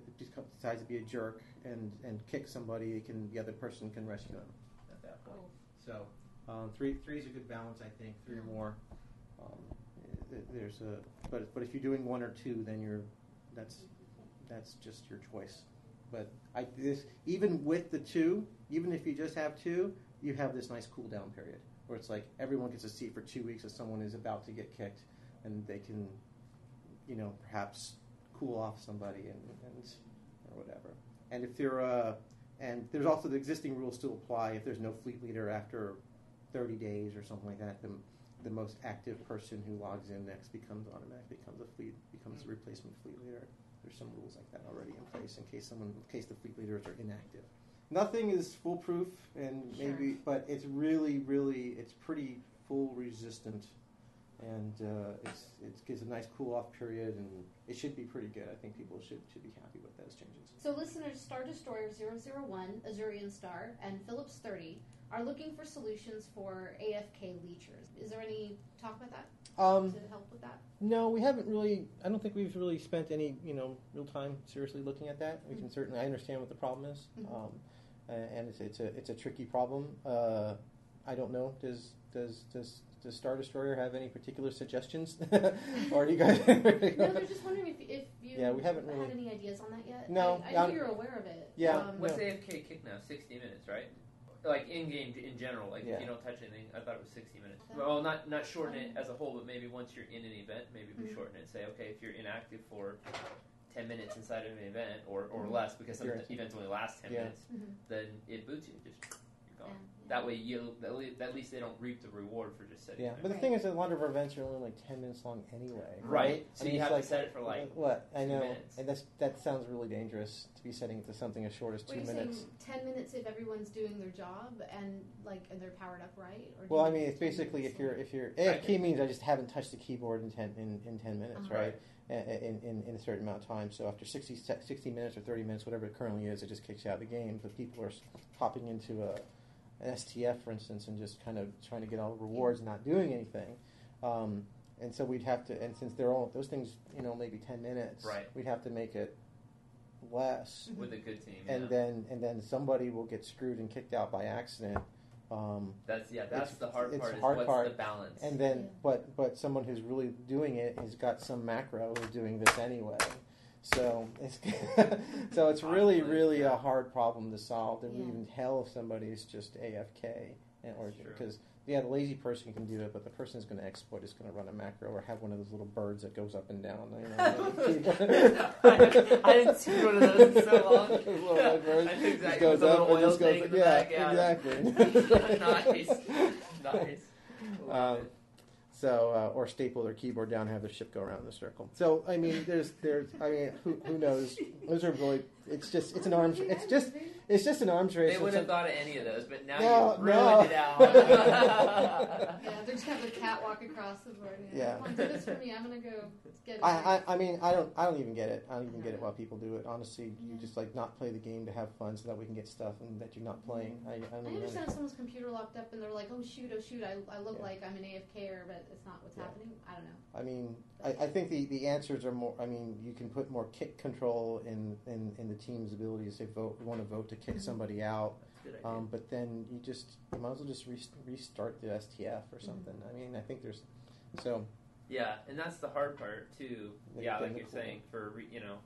Speaker 4: decides to be a jerk and and kick somebody, it can the other person can rescue him at that point.
Speaker 7: Cool.
Speaker 4: So um, three three is a good balance, I think. Three or more. Um, there's a but but if you're doing one or two, then you're that's that's just your choice. But I this even with the two, even if you just have two, you have this nice cool down period where it's like everyone gets a seat for two weeks if someone is about to get kicked, and they can you know, perhaps cool off somebody and, and or whatever. And if there, uh, and there's also the existing rules still apply. If there's no fleet leader after 30 days or something like that, the, the most active person who logs in next becomes automatic becomes a fleet becomes a replacement fleet leader. There's some rules like that already in place in case someone in case the fleet leaders are inactive. Nothing is foolproof, and maybe, but it's really, really, it's pretty full resistant, and uh, it's it gives a nice cool off period, and it should be pretty good. I think people should should be happy with those changes.
Speaker 7: So listeners, Star Destroyer 001, Azurian Star, and Phillips 30 are looking for solutions for AFK leechers. Is there any talk about that
Speaker 4: Um,
Speaker 7: to help with that?
Speaker 4: No, we haven't really. I don't think we've really spent any, you know, real time seriously looking at that. We can certainly. I understand what the problem is,
Speaker 7: Mhm.
Speaker 4: um, a- and it's it's a it's a tricky problem. Uh, I don't know. Does does does does Star Destroyer have any particular suggestions, (laughs) or do you guys? (laughs)
Speaker 7: No, they're (laughs) just wondering if, if you
Speaker 4: Yeah, we haven't
Speaker 7: had any ideas on that yet.
Speaker 4: No,
Speaker 7: I, I
Speaker 4: not-
Speaker 7: know you're aware of it.
Speaker 4: Yeah.
Speaker 7: Um,
Speaker 5: What's
Speaker 4: No.
Speaker 5: AFK kick now? 60 minutes, right? Like in game in general, like
Speaker 4: Yeah.
Speaker 5: if you don't touch anything, I thought it was 60 minutes.
Speaker 7: That-
Speaker 5: Well, not not shorten it as a whole, but maybe once you're in an event, maybe we
Speaker 7: Mhm.
Speaker 5: shorten it. Say, okay, if you're inactive for 10 minutes inside of an event, or, or
Speaker 7: Mhm.
Speaker 5: less, because some
Speaker 4: Sure.
Speaker 5: events only last 10
Speaker 4: Yeah.
Speaker 5: minutes,
Speaker 7: Mhm.
Speaker 5: then it boots you. Just you're gone.
Speaker 7: yeah.
Speaker 5: That way, you at least, they don't reap the reward for just sitting
Speaker 4: yeah,
Speaker 5: there.
Speaker 4: but the thing is, a lot of our events are only like ten minutes long anyway.
Speaker 5: Right. So
Speaker 4: I mean,
Speaker 5: you
Speaker 4: it's
Speaker 5: have to
Speaker 4: like-
Speaker 5: set it for like
Speaker 4: what I know,
Speaker 5: minutes.
Speaker 4: and that's that sounds really dangerous to be setting it to something as short as two
Speaker 7: you
Speaker 4: minutes.
Speaker 7: saying ten minutes if everyone's doing their job and like and they're powered up right? Or
Speaker 4: Well, I mean, it's basically if you're if you're
Speaker 5: Right.
Speaker 4: AFK means I just haven't touched the keyboard in ten in, in ten minutes,
Speaker 7: Uh-huh.
Speaker 4: right? In, in, in a certain amount of time. So after 60, 60 minutes or thirty minutes, whatever it currently is, it just kicks you out of the game. But people are hopping into a an STF, for instance, and just kind of trying to get all the rewards, and not doing anything. Um, and so we'd have to, and since they're all those things, you know, maybe ten minutes,
Speaker 5: Right.
Speaker 4: We'd have to make it less
Speaker 5: with a good team.
Speaker 4: and
Speaker 5: yeah.
Speaker 4: then and then somebody will get screwed and kicked out by accident. Um,
Speaker 5: that's yeah, that's the hard
Speaker 4: it's
Speaker 5: part. Is
Speaker 4: hard
Speaker 5: what's
Speaker 4: part.
Speaker 5: the balance?
Speaker 4: and then,
Speaker 7: Yeah.
Speaker 4: but but someone who's really doing it has got some macro who's doing this anyway. So it's (laughs) so it's really really
Speaker 5: yeah.
Speaker 4: a hard problem to solve. To
Speaker 7: Yeah.
Speaker 4: even tell if somebody's just AFK, and, or because yeah, the lazy person can do it, but the person who's going to exploit is going to run a macro or have one of those little birds that goes up and down. You know, (laughs) (laughs)
Speaker 5: I, I didn't see one of those in so long. (laughs)
Speaker 4: Little birds
Speaker 5: I
Speaker 4: just
Speaker 5: exactly
Speaker 4: goes up and just goes yeah, exactly.
Speaker 5: nice, nice.
Speaker 4: Um. So, uh, or staple their keyboard down and have the ship go around in a circle. So, I mean, there's, there's, I mean, who, who knows? Those are really, it's just, it's an arms, it's just, it's just an arms race.
Speaker 5: They
Speaker 4: and
Speaker 5: would have thought of any of those, but now
Speaker 4: No,
Speaker 5: you ruined
Speaker 4: no.
Speaker 5: it out. (laughs)
Speaker 7: Yeah, they're just have the cat walk across the board.
Speaker 4: Yeah.
Speaker 7: Come on, do this for me. I'm gonna go get it.
Speaker 4: I, I, I mean, I don't, I don't even get it. I don't even get it why people do it. Honestly, you just like not play the game to have fun so that we can get stuff and that you're not playing. I, I don't
Speaker 7: I
Speaker 4: even
Speaker 7: understand if someone's computer locked up and they're like, "Oh shoot, oh shoot, I, I look
Speaker 4: Yeah.
Speaker 7: like I'm an AFKer, but it's not what's
Speaker 4: Yeah.
Speaker 7: happening." I don't know.
Speaker 4: I mean, I, I think the, the answers are more. I mean, you can put more kick control in, in, in the team's ability to say vote, want to vote to kick
Speaker 7: Mhm.
Speaker 4: somebody out. Um, but then you just you might as well just re- restart the STF or something. I mean, I think there's so
Speaker 5: Yeah, and that's the hard part too.
Speaker 4: Like
Speaker 5: yeah, like you're saying for re, you know,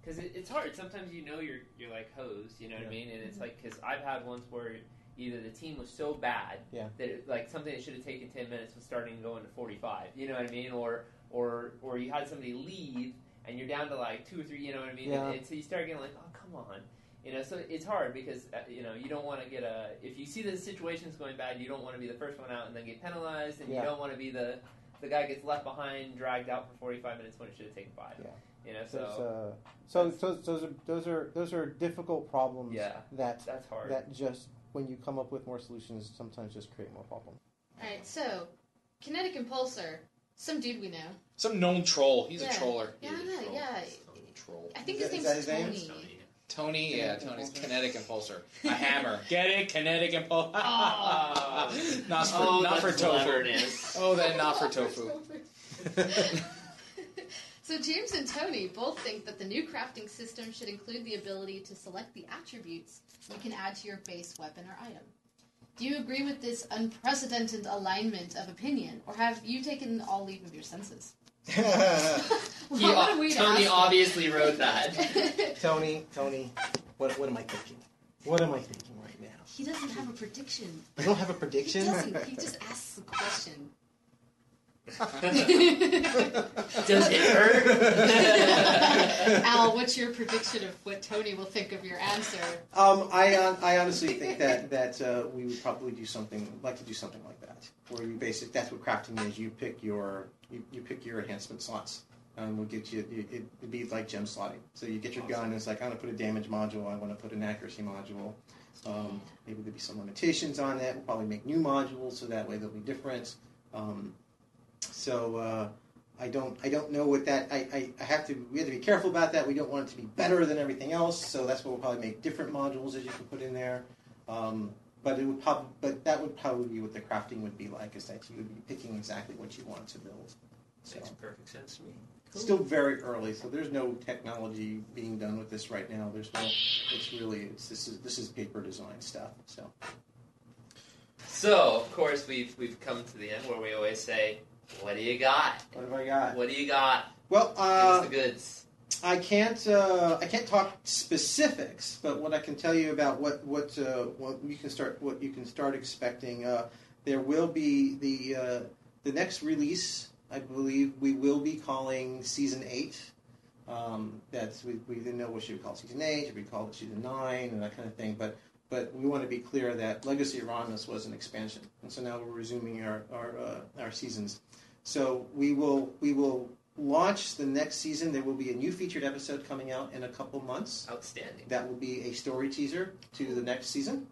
Speaker 5: because it, it's hard. Sometimes you know you're you're like hosed. You know what I mean? And it's like because I've had ones where either the team was so bad
Speaker 4: Yeah.
Speaker 5: that it, like something that should have taken ten minutes was starting to go into forty five. You know what I mean? Or or or you had somebody leave and you're down to like two or three. You know what I mean?
Speaker 4: Yeah.
Speaker 5: And, and so you start getting like, oh come on. You know, so it's hard because uh, you know you don't want to get a. If you see the situation's going bad, you don't want to be the first one out and then get penalized, and
Speaker 4: Yeah.
Speaker 5: you don't want to be the the guy gets left behind, dragged out for 45 minutes when it should have taken five.
Speaker 4: Yeah.
Speaker 5: You know,
Speaker 4: there's,
Speaker 5: so
Speaker 4: uh, so so those are those are those are difficult problems.
Speaker 5: Yeah.
Speaker 4: That
Speaker 5: that's hard.
Speaker 4: that just when you come up with more solutions, sometimes just create more problems.
Speaker 7: All right, so kinetic impulsor, some dude we know.
Speaker 9: Some known troll. He's
Speaker 7: Yeah.
Speaker 9: a troller.
Speaker 7: Yeah,
Speaker 9: He's a
Speaker 7: I
Speaker 9: troll.
Speaker 7: yeah.
Speaker 9: Troll.
Speaker 7: I think
Speaker 4: Is
Speaker 7: his
Speaker 4: that-
Speaker 7: name's
Speaker 4: that his name?
Speaker 7: Tony.
Speaker 9: Tony, yeah,
Speaker 4: Kinetic
Speaker 9: Tony's
Speaker 4: impulsor?
Speaker 9: kinetic impulsor. A hammer. (laughs) Get it? Kinetic impulsor.
Speaker 5: Oh. (laughs)
Speaker 9: not for,
Speaker 5: oh,
Speaker 9: not for
Speaker 5: that's
Speaker 9: tofu.
Speaker 5: cleverness.
Speaker 9: Oh, then not for tofu. (laughs)
Speaker 7: so James and Tony both think that the new crafting system should include the ability to select the attributes you can add to your base weapon or item. Do you agree with this unprecedented alignment of opinion, or have you taken all leave of your senses? Well,
Speaker 5: He,
Speaker 7: what a
Speaker 5: Tony
Speaker 7: ask.
Speaker 5: obviously wrote that. (laughs)
Speaker 4: Tony, Tony, what what am I thinking? What am I thinking right now?
Speaker 7: he doesn't have a prediction.
Speaker 4: You don't have a prediction.
Speaker 7: He
Speaker 4: prediction.
Speaker 7: doesn't. He (laughs) just asks a question. (laughs)
Speaker 5: Does it hurt? (laughs)
Speaker 7: Al, what's your prediction of what Tony will think of your answer?
Speaker 4: Um, I hon- I honestly think that that uh, we would probably do something like to do something like that, where you basic that's what crafting is. You pick your you, you pick your enhancement slots, and we'll get you. you it, it'd be like gem slotting. So you get your gun. And it's like I want to put a damage module. I want to put an accuracy module. Um, maybe there'll be some limitations on that. We'll probably make new modules so that way they'll be different. Um, so. Uh, I don't. I don't know what that. I, I, I have to. We have to be careful about that. We don't want it to be better than everything else. So that's why we'll probably make different modules that you can put in there. Um, but it would probably. But that would probably be what the crafting would be like. Is that you would be picking exactly what you want to build. So
Speaker 5: Makes perfect sense to me.
Speaker 4: still very early. So there's no technology being done with this right now. There's no. It's really. It's this is this is paper design stuff. So
Speaker 5: So, of course, we've we've come to the end where we always say, "What do you got?
Speaker 4: what have I got?
Speaker 5: What do you got?
Speaker 4: Well,
Speaker 5: Give
Speaker 4: uh,
Speaker 5: us the goods."
Speaker 4: I can't uh, I can't talk specifics, but what I can tell you about what what uh, what you can start what you can start expecting. Uh, there will be the uh, the next release. I believe we will be calling season eight. Um, that's we, we didn't know what should we call season eight, should we call it season nine, and that kind of thing. But but we want to be clear that Legacy of Romulus was an expansion, and so now we're resuming our our uh, our seasons. So we will we will launch the next season. There will be a new featured episode coming out in a couple months.
Speaker 5: Outstanding.
Speaker 4: That will be a story teaser to the next season.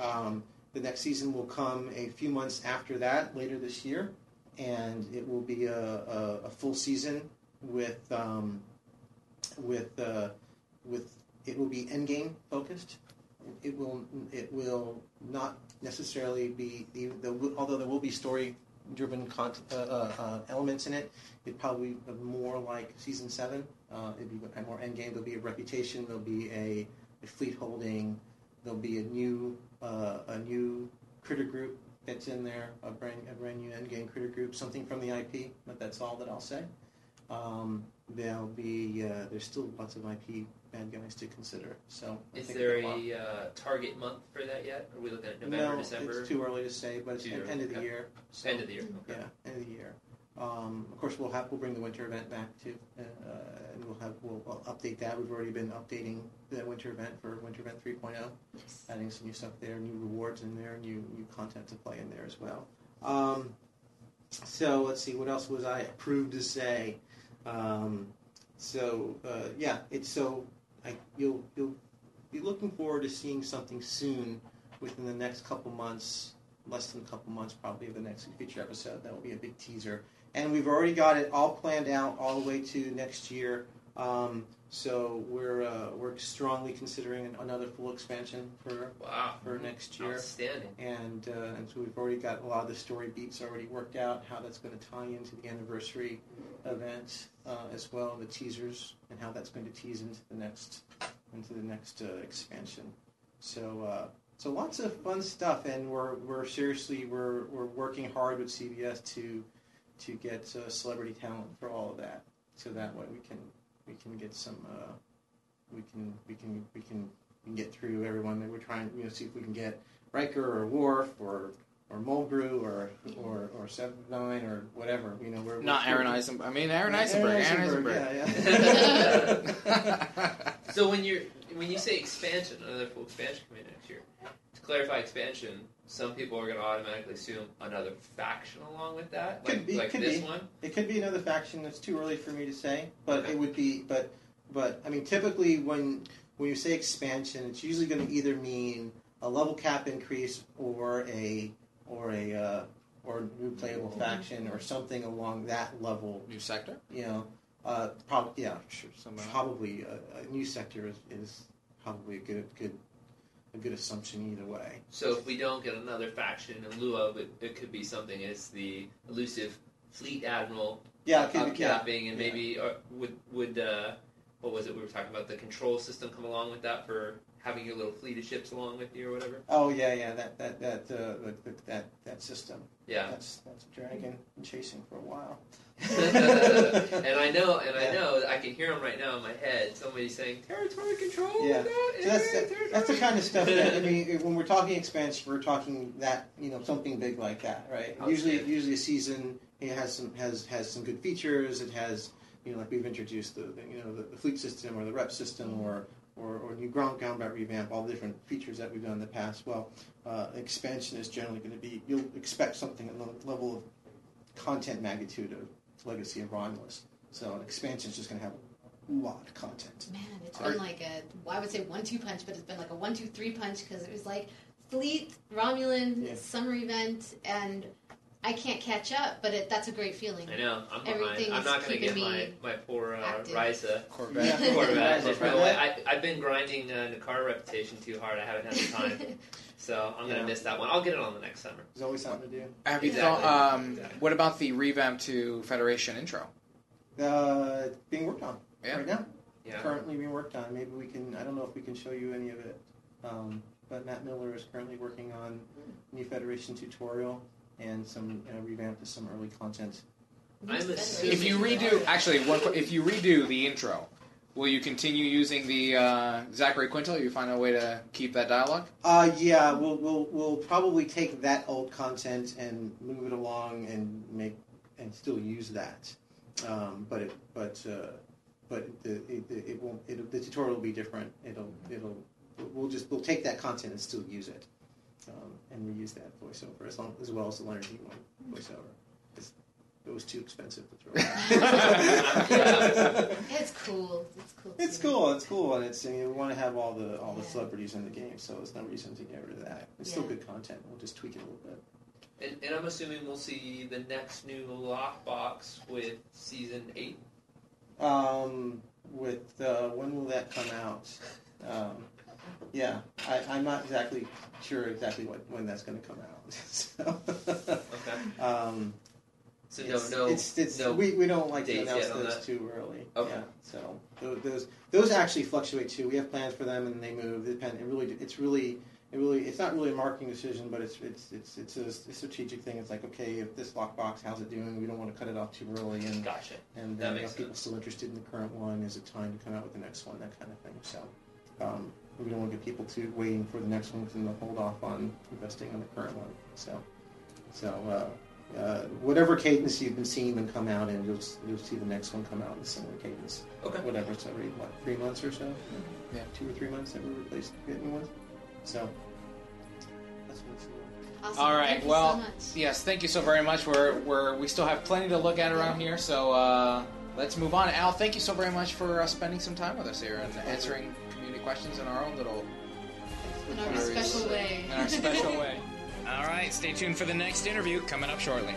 Speaker 4: Um, the next season will come a few months after that, later this year, and it will be a, a, a full season with um, with uh, with it will be endgame focused. It will it will not necessarily be the, the although there will be story driven cont- uh, uh, uh, elements in it. It probably be more like season seven. Uh, it'd be more endgame. There'll be a reputation. There'll be a, a fleet holding. There'll be a new uh, a new critter group that's in there. A brand a brand new endgame critter group. Something from the IP, but that's all that I'll say. Um, there'll be uh, there's still lots of IP bad guys to consider. So I
Speaker 5: Is there a uh, target month for that yet? Are we looking at November,
Speaker 4: no,
Speaker 5: December?
Speaker 4: it's too early to say, but it's end, end of the
Speaker 5: okay.
Speaker 4: year. So,
Speaker 5: End of the year. Okay.
Speaker 4: Yeah, end of the year. Um, of course, we'll have we'll bring the winter event back too, uh, and we'll have we'll, we'll update that. We've already been updating the winter event for winter event 3.0,
Speaker 7: Yes.
Speaker 4: adding some new stuff there, new rewards in there, new new content to play in there as well. Um, so let's see, what else was I approved to say? Um, so uh, yeah, it's so I, you'll you'll be looking forward to seeing something soon within the next couple months, less than a couple months probably of the next feature episode. That will be a big teaser, and we've already got it all planned out all the way to next year. Um, so we're uh, we're strongly considering another full expansion for
Speaker 5: Wow.
Speaker 4: for next year.
Speaker 5: Outstanding.
Speaker 4: And, uh, and so we've already got a lot of the story beats already worked out, how that's going to tie into the anniversary event uh, as well, the teasers, and how that's going to tease into the next into the next uh, expansion. So uh, so lots of fun stuff, and we're we're seriously we're we're working hard with CBS to to get uh, celebrity talent for all of that, so that way we can we can get some uh, we can we can we can we can get through everyone that we're trying you know see if we can get Riker or Worf or or Mulgrew or or or Seven Nine or whatever you know we're
Speaker 9: Not
Speaker 4: we're-
Speaker 9: Aron Eisenberg. I mean, Aron
Speaker 4: Aron
Speaker 9: Eisenberg. Aron
Speaker 4: Eisenberg,
Speaker 9: Eisenberg.
Speaker 4: yeah, yeah. (laughs)
Speaker 5: So when you're when you say expansion, another full expansion coming next year. To clarify expansion, some people are going to automatically assume another faction along with that,
Speaker 4: Could
Speaker 5: like
Speaker 4: be,
Speaker 5: like
Speaker 4: could
Speaker 5: this
Speaker 4: be.
Speaker 5: one.
Speaker 4: It could be another faction. It's too early for me to say, but
Speaker 5: Okay.
Speaker 4: it would be. But but I mean, typically when when you say expansion, it's usually going to either mean a level cap increase or a or a uh, or a new playable faction or something along that level.
Speaker 9: New sector.
Speaker 4: You know, uh, probably yeah, sure,
Speaker 9: Somehow.
Speaker 4: probably a, a new sector is, is probably a good good a good assumption either way.
Speaker 5: So if we don't get another faction in lieu of it, it could be something as the elusive fleet admiral
Speaker 4: Yeah, it could be, yeah.
Speaker 5: upcapping, and maybe uh, would would uh, what was it we were talking about? The control system come along with that for having your little fleet of ships along with you or whatever.
Speaker 4: Oh yeah, yeah, that that that uh, the, the, that that system.
Speaker 5: Yeah.
Speaker 4: That's that's a dragon chasing for a while. (laughs)
Speaker 5: and I know, and I
Speaker 4: Yeah.
Speaker 5: know, I can hear them right now in my head. Somebody saying territory control.
Speaker 4: Yeah. So that's that, that's the kind of stuff that I (laughs) mean. When we're talking expansion, we're talking that you know something big like that, right? Usually, usually a season it has some has has some good features. It has you know like we've introduced the, the you know the, the fleet system or the rep system or or, or new ground combat revamp, all the different features that we've done in the past. Well, uh, expansion is generally going to be you'll expect something at the level of content magnitude of Legacy of Romulus. So an expansion is just going to have a lot of content.
Speaker 7: Man, it's
Speaker 4: Are-
Speaker 7: been like a, well, I would say one-two punch, but it's been like a one-two-three punch because it was like Fleet, Romulan,
Speaker 4: Yeah.
Speaker 7: summer event, and I can't catch up, but it, that's a great feeling.
Speaker 5: I know. I'm.
Speaker 7: Everything
Speaker 5: I'm
Speaker 7: is
Speaker 5: not going to get my,
Speaker 7: me
Speaker 5: my poor uh,
Speaker 7: active.
Speaker 5: Risian
Speaker 9: Corvette.
Speaker 4: Yeah. (laughs)
Speaker 5: Corvette.
Speaker 4: Risian,
Speaker 5: By the way,
Speaker 4: Corvette.
Speaker 5: I, I've been grinding uh, the car reputation too hard. I haven't had the time, (laughs) so I'm going to
Speaker 4: Yeah.
Speaker 5: miss that one. I'll get it on the next summer.
Speaker 4: There's always something to do.
Speaker 9: Have you
Speaker 5: Exactly.
Speaker 9: thought? Um,
Speaker 5: Exactly.
Speaker 9: What about the revamp to Federation intro?
Speaker 4: Uh, being worked on
Speaker 9: Yeah.
Speaker 4: right now.
Speaker 5: Yeah.
Speaker 4: Currently being worked on. Maybe we can. I don't know if we can show you any of it. Um, but Matt Miller is currently working on new Federation tutorial and some uh, revamp to some early content.
Speaker 5: I'm
Speaker 9: If you redo, actually, one, if you redo the intro, will you continue using the uh, Zachary Quinto? You find a way to keep that dialogue?
Speaker 4: Uh, yeah, we'll, we'll we'll probably take that old content and move it along and make and still use that. Um, but it but uh, but the, it, it it won't it, the tutorial will be different. It'll it'll we'll just we'll take that content and still use it um, and reuse that voiceover as long as well as the Leonard Nimoy voiceover. 'Cause It was too expensive to throw.
Speaker 5: Yeah. (laughs)
Speaker 7: It's cool. It's cool.
Speaker 4: It's
Speaker 7: too.
Speaker 4: cool. It's cool, and it's I mean, we want to have all the all the
Speaker 7: Yeah.
Speaker 4: celebrities in the game, so there's no reason to get rid of that. It's still good content. We'll just tweak it a little bit.
Speaker 5: And, and I'm assuming we'll see the next new lockbox with season eight.
Speaker 4: Um, with uh, when will that come out? Um, yeah, I, I'm not exactly sure exactly what when that's going to come out. (laughs) so,
Speaker 5: Okay.
Speaker 4: um,
Speaker 5: So no,
Speaker 4: it's,
Speaker 5: no,
Speaker 4: it's, it's,
Speaker 5: no
Speaker 4: we, we don't like to announce those too early.
Speaker 5: Okay.
Speaker 4: Yeah, so those those actually fluctuate too. We have plans for them, and they move. Depend. It really, it's really, it really, it's not really a marketing decision, but it's it's it's it's a, a strategic thing. It's like, okay, if this lockbox, how's it doing? We don't want to cut it off too early, and
Speaker 5: Gotcha.
Speaker 4: and
Speaker 5: That
Speaker 4: uh,
Speaker 5: makes
Speaker 4: are people
Speaker 5: sense.
Speaker 4: still interested in the current one? Is it time to come out with the next one? That kind of thing. So. Um, we don't want to get people to waiting for the next one because then they'll hold off on investing in the current one. So, so uh, uh, whatever cadence you've been seeing them come out in, you'll you'll see the next one come out in a similar cadence.
Speaker 5: Okay.
Speaker 4: Whatever, it's every what three months or so.
Speaker 9: Yeah.
Speaker 4: two or three months that we replace get new ones. So
Speaker 7: Awesome.
Speaker 9: All right.
Speaker 7: Thank you
Speaker 9: well,
Speaker 7: so much.
Speaker 9: yes. Thank you so very much. We're, we're we still have plenty to look at around here, so uh, let's move on. Al, thank you so very much for uh, spending some time with us here and answering community questions in our own little
Speaker 7: In our
Speaker 9: Very
Speaker 7: special way.
Speaker 9: in our special (laughs) way. All right. Stay tuned for the next interview coming up shortly.